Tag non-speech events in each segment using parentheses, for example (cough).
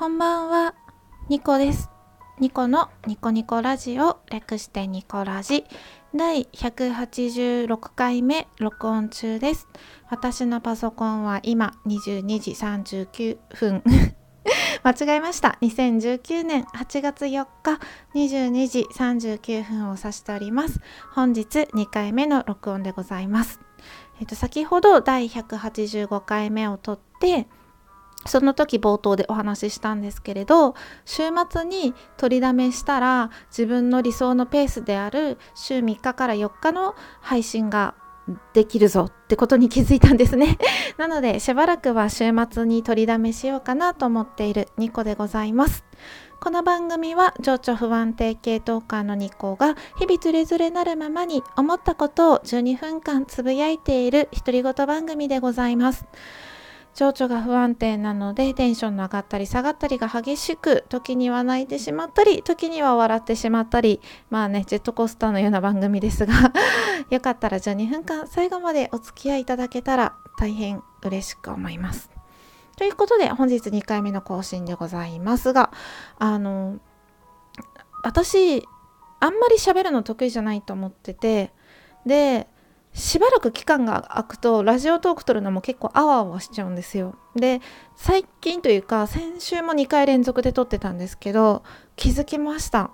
こんばんは、ニコです。ニコのニコニコラジオ略してニコラジ第186回目録音中です。私のパソコンは今22時39分 (laughs) 間違えました。2019年8月4日22時39分を指しております。本日2回目の録音でございます。えっと、先ほど第185回目を撮ってその時冒頭でお話ししたんですけれど週末に取りだめしたら自分の理想のペースである週3日から4日の配信ができるぞってことに気づいたんですね。(laughs) なのでしばらくは週末に取りだめしようかなと思っているニコでございます。この番組は情緒不安定系トーカーのニコが日々つれづれなるままに思ったことを12分間つぶやいている独り言番組でございます。情緒が不安定なのでテンションの上がったり下がったりが激しく時には泣いてしまったり時には笑ってしまったりまあねジェットコースターのような番組ですが (laughs) よかったら12分間最後までお付き合いいただけたら大変嬉しく思います。ということで本日2回目の更新でございますがあの私あんまり喋るの得意じゃないと思っててでしばらく期間が空くとラジオトーク撮るのも結構あわあわしちゃうんですよ。で最近というか先週も2回連続で撮ってたんですけど気づきました。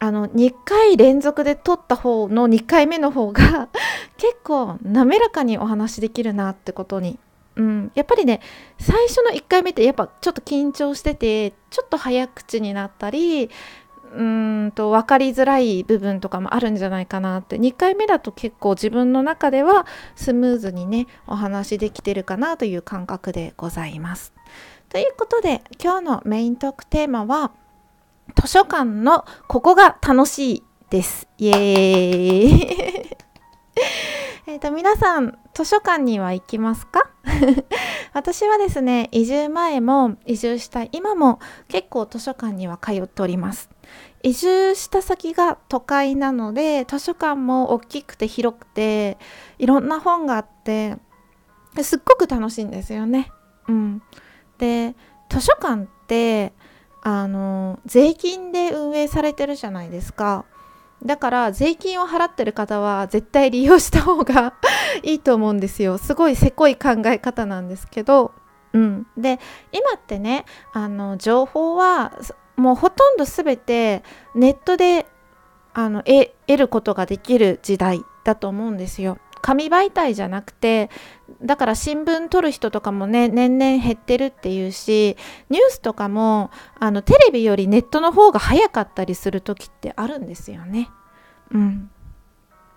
あの2回連続で撮った方の2回目の方が (laughs) 結構滑らかにお話できるなってことに。うん、やっぱりね最初の1回目ってやっぱちょっと緊張しててちょっと早口になったりうーんと分かりづらい部分とかもあるんじゃないかなって2回目だと結構自分の中ではスムーズにねお話できてるかなという感覚でございます。ということで今日のメイントークテーマは図書館のここが楽しいです。イエーイ (laughs) えっと皆さん図書館には行きますか？(laughs) 私はですね移住前も移住した今も結構図書館には通っております移住した先が都会なので図書館も大きくて広くていろんな本があってすっごく楽しいんですよね。うん、で図書館ってあの税金で運営されてるじゃないですか。だから税金を払ってる方は絶対利用した方が (laughs) いいと思うんですよ。すごいせこい考え方なんですけど。うん、で今ってねあの情報はもうほとんど全てネットであの得ることができる時代だと思うんですよ。紙媒体じゃなくてだから新聞取る人とかもね年々減ってるっていうしニュースとかもあのテレビよりネットの方が早かったりする時ってあるんですよね。うん、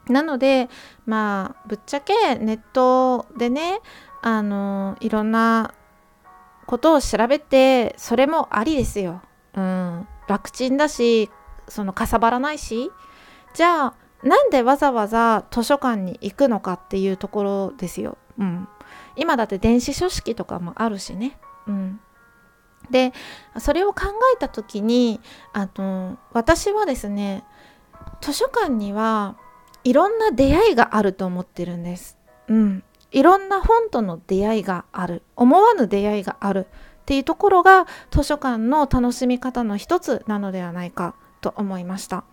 なのでまあぶっちゃけネットでねあのいろんなことを調べてそれもありですよ。うん、楽ちんだしそのかさばらないし。じゃあなんでわざわざ図書館に行くのかっていうところですよ。うん、今だって電子書式とかもあるしね。うん、でそれを考えた時にあの私はですね図書館にはいろんな出会いがあると思ってるんです。うん、いろんな本との出会いがある。思わぬ出会いがある。っていうところが図書館の楽しみ方の一つなのではないかと思いました。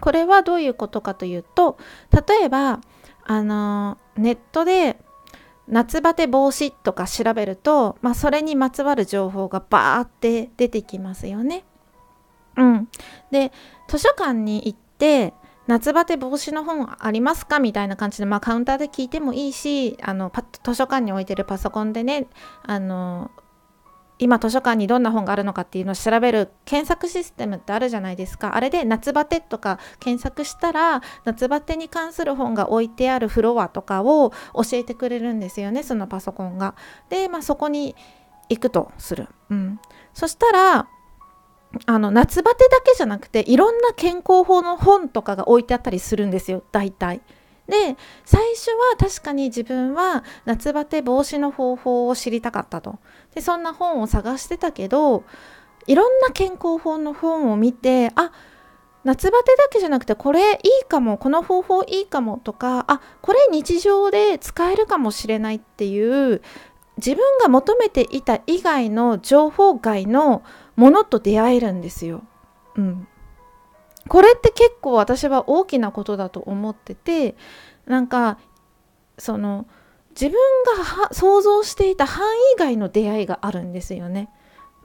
これはどういうことかというと例えばあのネットで夏バテ防止とか調べると、まあ、それにまつわる情報がバーって出てきますよね。うん、で図書館に行って夏バテ防止の本ありますかみたいな感じで、まあ、カウンターで聞いてもいいしあの図書館に置いてるパソコンでねあの今図書館にどんな本があるのかっていうのを調べる検索システムってあるじゃないですかあれで夏バテとか検索したら夏バテに関する本が置いてあるフロアとかを教えてくれるんですよねそのパソコンが。で、まあ、そこに行くとする。うん、そしたらあの夏バテだけじゃなくていろんな健康法の本とかが置いてあったりするんですよ大体。で最初は確かに自分は夏バテ防止の方法を知りたかったとでそんな本を探してたけどいろんな健康法の本を見てあ夏バテだけじゃなくてこれいいかもこの方法いいかもとかあこれ日常で使えるかもしれないっていう自分が求めていた以外の情報外のものと出会えるんですよ。うん、これって結構私は大きなことだと思っててなんかその自分が想像していた範囲外の出会いがあるんですよね。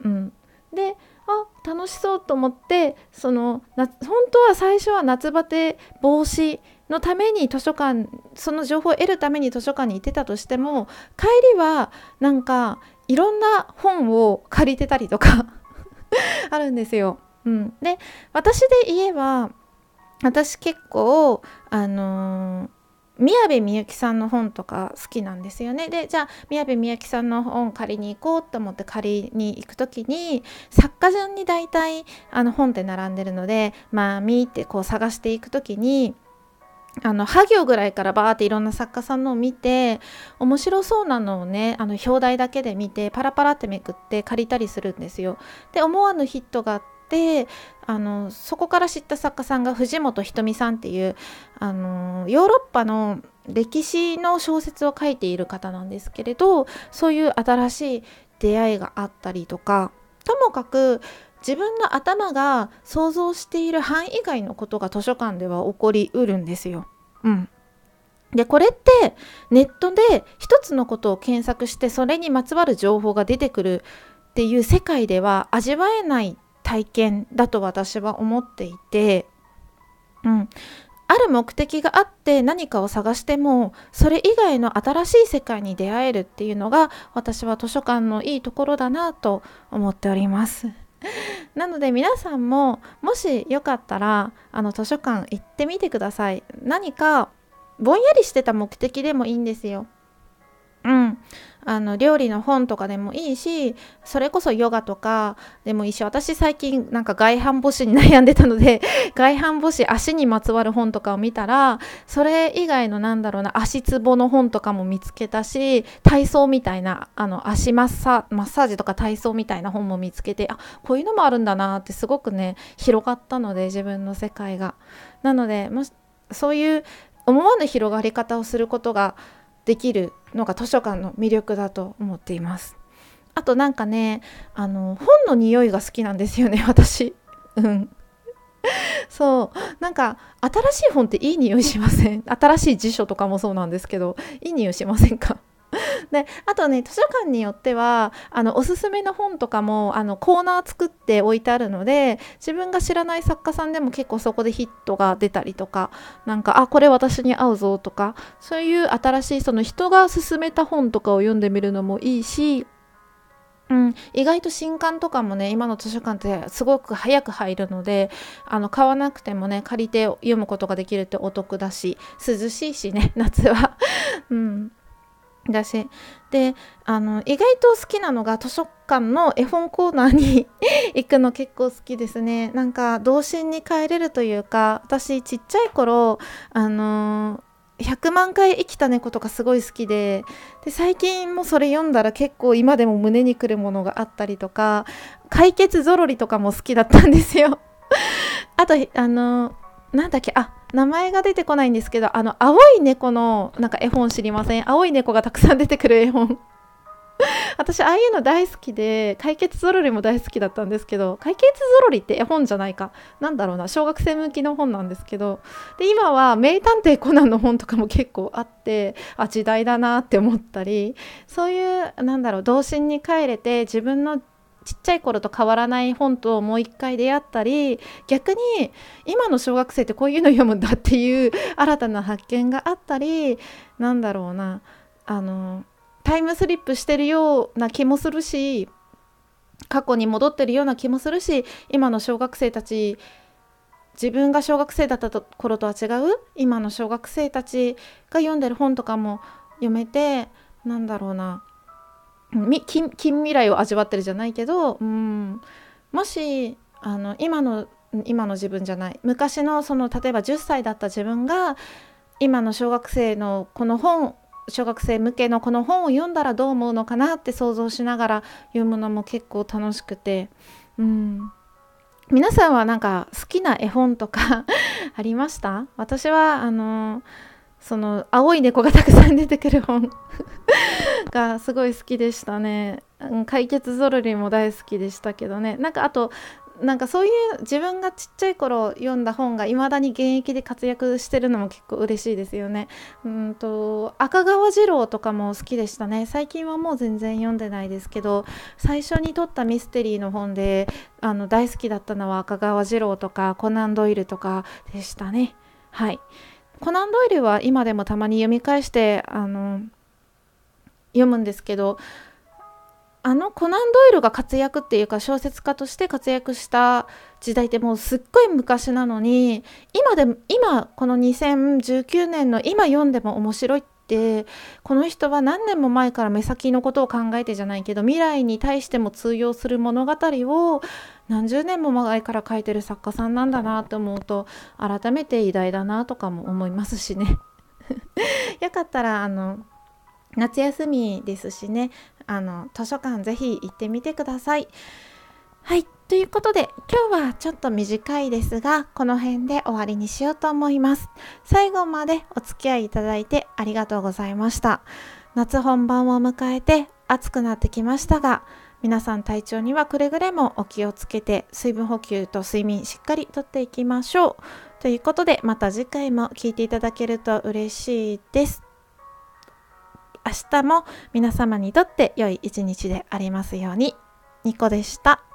うん、であ楽しそうと思ってその本当は最初は夏バテ防止のために図書館その情報を得るために図書館に行ってたとしても帰りはなんかいろんな本を借りてたりとか (laughs) あるんですよ。うん、で私で言えば私結構あのー宮部みゆきさんの本とか好きなんですよね。でじゃあ宮部みゆきさんの本借りに行こうと思って借りに行く時に作家順に大体あの本って並んでるのでまあ見ってこう探していく時にあのハ行ぐらいからバーっていろんな作家さんのを見て面白そうなのをねあの表題だけで見てパラパラってめくって借りたりするんですよ。で思わぬヒットがあってあのそこから知った作家さんが藤本ひとみさんっていうあのヨーロッパの歴史の小説を書いている方なんですけれどそういう新しい出会いがあったりとかともかく自分の頭が想像している範囲外のことが図書館では起こりうるんですよ。うん、でこれってネットで一つのことを検索してそれにまつわる情報が出てくるっていう世界では味わえない体験だと私は思っていて、うん、ある目的があって何かを探してもそれ以外の新しい世界に出会えるっていうのが私は図書館のいいところだなと思っております。(laughs) なので皆さんももしよかったらあの図書館行ってみてください。何かぼんやりしてた目的でもいいんですよ。あの料理の本とかでもいいしそれこそヨガとかでもいいし私最近なんか外反母趾に悩んでたので (laughs) 外反母趾足にまつわる本とかを見たらそれ以外のなんだろうな足つぼの本とかも見つけたし体操みたいなあの足マッサマッサージとか体操みたいな本も見つけてあこういうのもあるんだなってすごくね広がったので自分の世界が。なのでもしそういう思わぬ広がり方をすることができるのが図書館の魅力だと思っています。あとなんかねあの本の匂いが好きなんですよね (laughs) 私。うん。そう。なんか新しい本っていい匂いしません？新しい辞書とかもそうなんですけどいい匂いしませんか？であとね図書館によってはあのおすすめの本とかもあのコーナー作って置いてあるので自分が知らない作家さんでも結構そこでヒットが出たりとかなんかあこれ私に合うぞとかそういう新しいその人が勧めた本とかを読んでみるのもいいしうん、意外と新刊とかもね今の図書館ってすごく早く入るのであの買わなくてもね借りて読むことができるってお得だし涼しいしね夏は、(laughs) うん、だしであの意外と好きなのが図書館の絵本コーナーに (laughs) 行くの結構好きですね。なんか童心に帰れるというか私ちっちゃい頃あの100万回生きた猫とかすごい好きでで最近もそれ読んだら結構今でも胸にくるものがあったりとか解決ぞろりとかも好きだったんですよ。あとあのなんだっけあ名前が出てこないんですけどあの青い猫のなんか絵本知りません？青い猫がたくさん出てくる絵本。(laughs) 私ああいうの大好きで解決ぞろりも大好きだったんですけど解決ぞろりって絵本じゃないか。なんだろうな小学生向きの本なんですけど。で今は名探偵コナンの本とかも結構あってあ時代だなって思ったりそういうなんだろう童心に帰れて自分のちっちゃい頃と変わらない本ともう一回出会ったり逆に今の小学生ってこういうの読むんだっていう新たな発見があったりなんだろうな。あのタイムスリップしてるような気もするし過去に戻ってるような気もするし今の小学生たち自分が小学生だった頃とは違う今の小学生たちが読んでる本とかも読めてなんだろうな。近未来を味わってるじゃないけど、うん、もしあの今の今の自分じゃない。昔のその例えば10歳だった自分が今の小学生のこの本小学生向けのこの本を読んだらどう思うのかなって想像しながら読むのも結構楽しくて、うん、皆さんはなんか好きな絵本とか (laughs) ありました？私はあのその青い猫がたくさん出てくる本 (laughs) がすごい好きでしたね。うん解決ぞろりも大好きでしたけどねなんかあとなんかそういう自分がちっちゃい頃読んだ本がいまだに現役で活躍してるのも結構嬉しいですよね。うんと赤川次郎とかも好きでしたね。最近はもう全然読んでないですけど最初に撮ったミステリーの本であの大好きだったのは赤川次郎とかコナン・ドイルとかでしたね。はい。コナン・ドイルは今でもたまに読み返してあの読むんですけどあのコナン・ドイルが活躍っていうか小説家として活躍した時代ってもうすっごい昔なのに今で今この2019年の今読んでも面白いっててこの人は何年も前から目先のことを考えてじゃないけど未来に対しても通用する物語を何十年も前から書いてる作家さんなんだなと思うと改めて偉大だなとかも思いますしね。(laughs) よかったらあの夏休みですしねあの図書館ぜひ行ってみてください。はいということで今日はちょっと短いですがこの辺で終わりにしようと思います。最後までお付き合いいただいてありがとうございました。夏本番を迎えて暑くなってきましたが皆さん体調にはくれぐれもお気をつけて水分補給と睡眠しっかりとっていきましょう。ということでまた次回も聴いていただけると嬉しいです。明日も皆様にとって良い一日でありますように。ニコでした。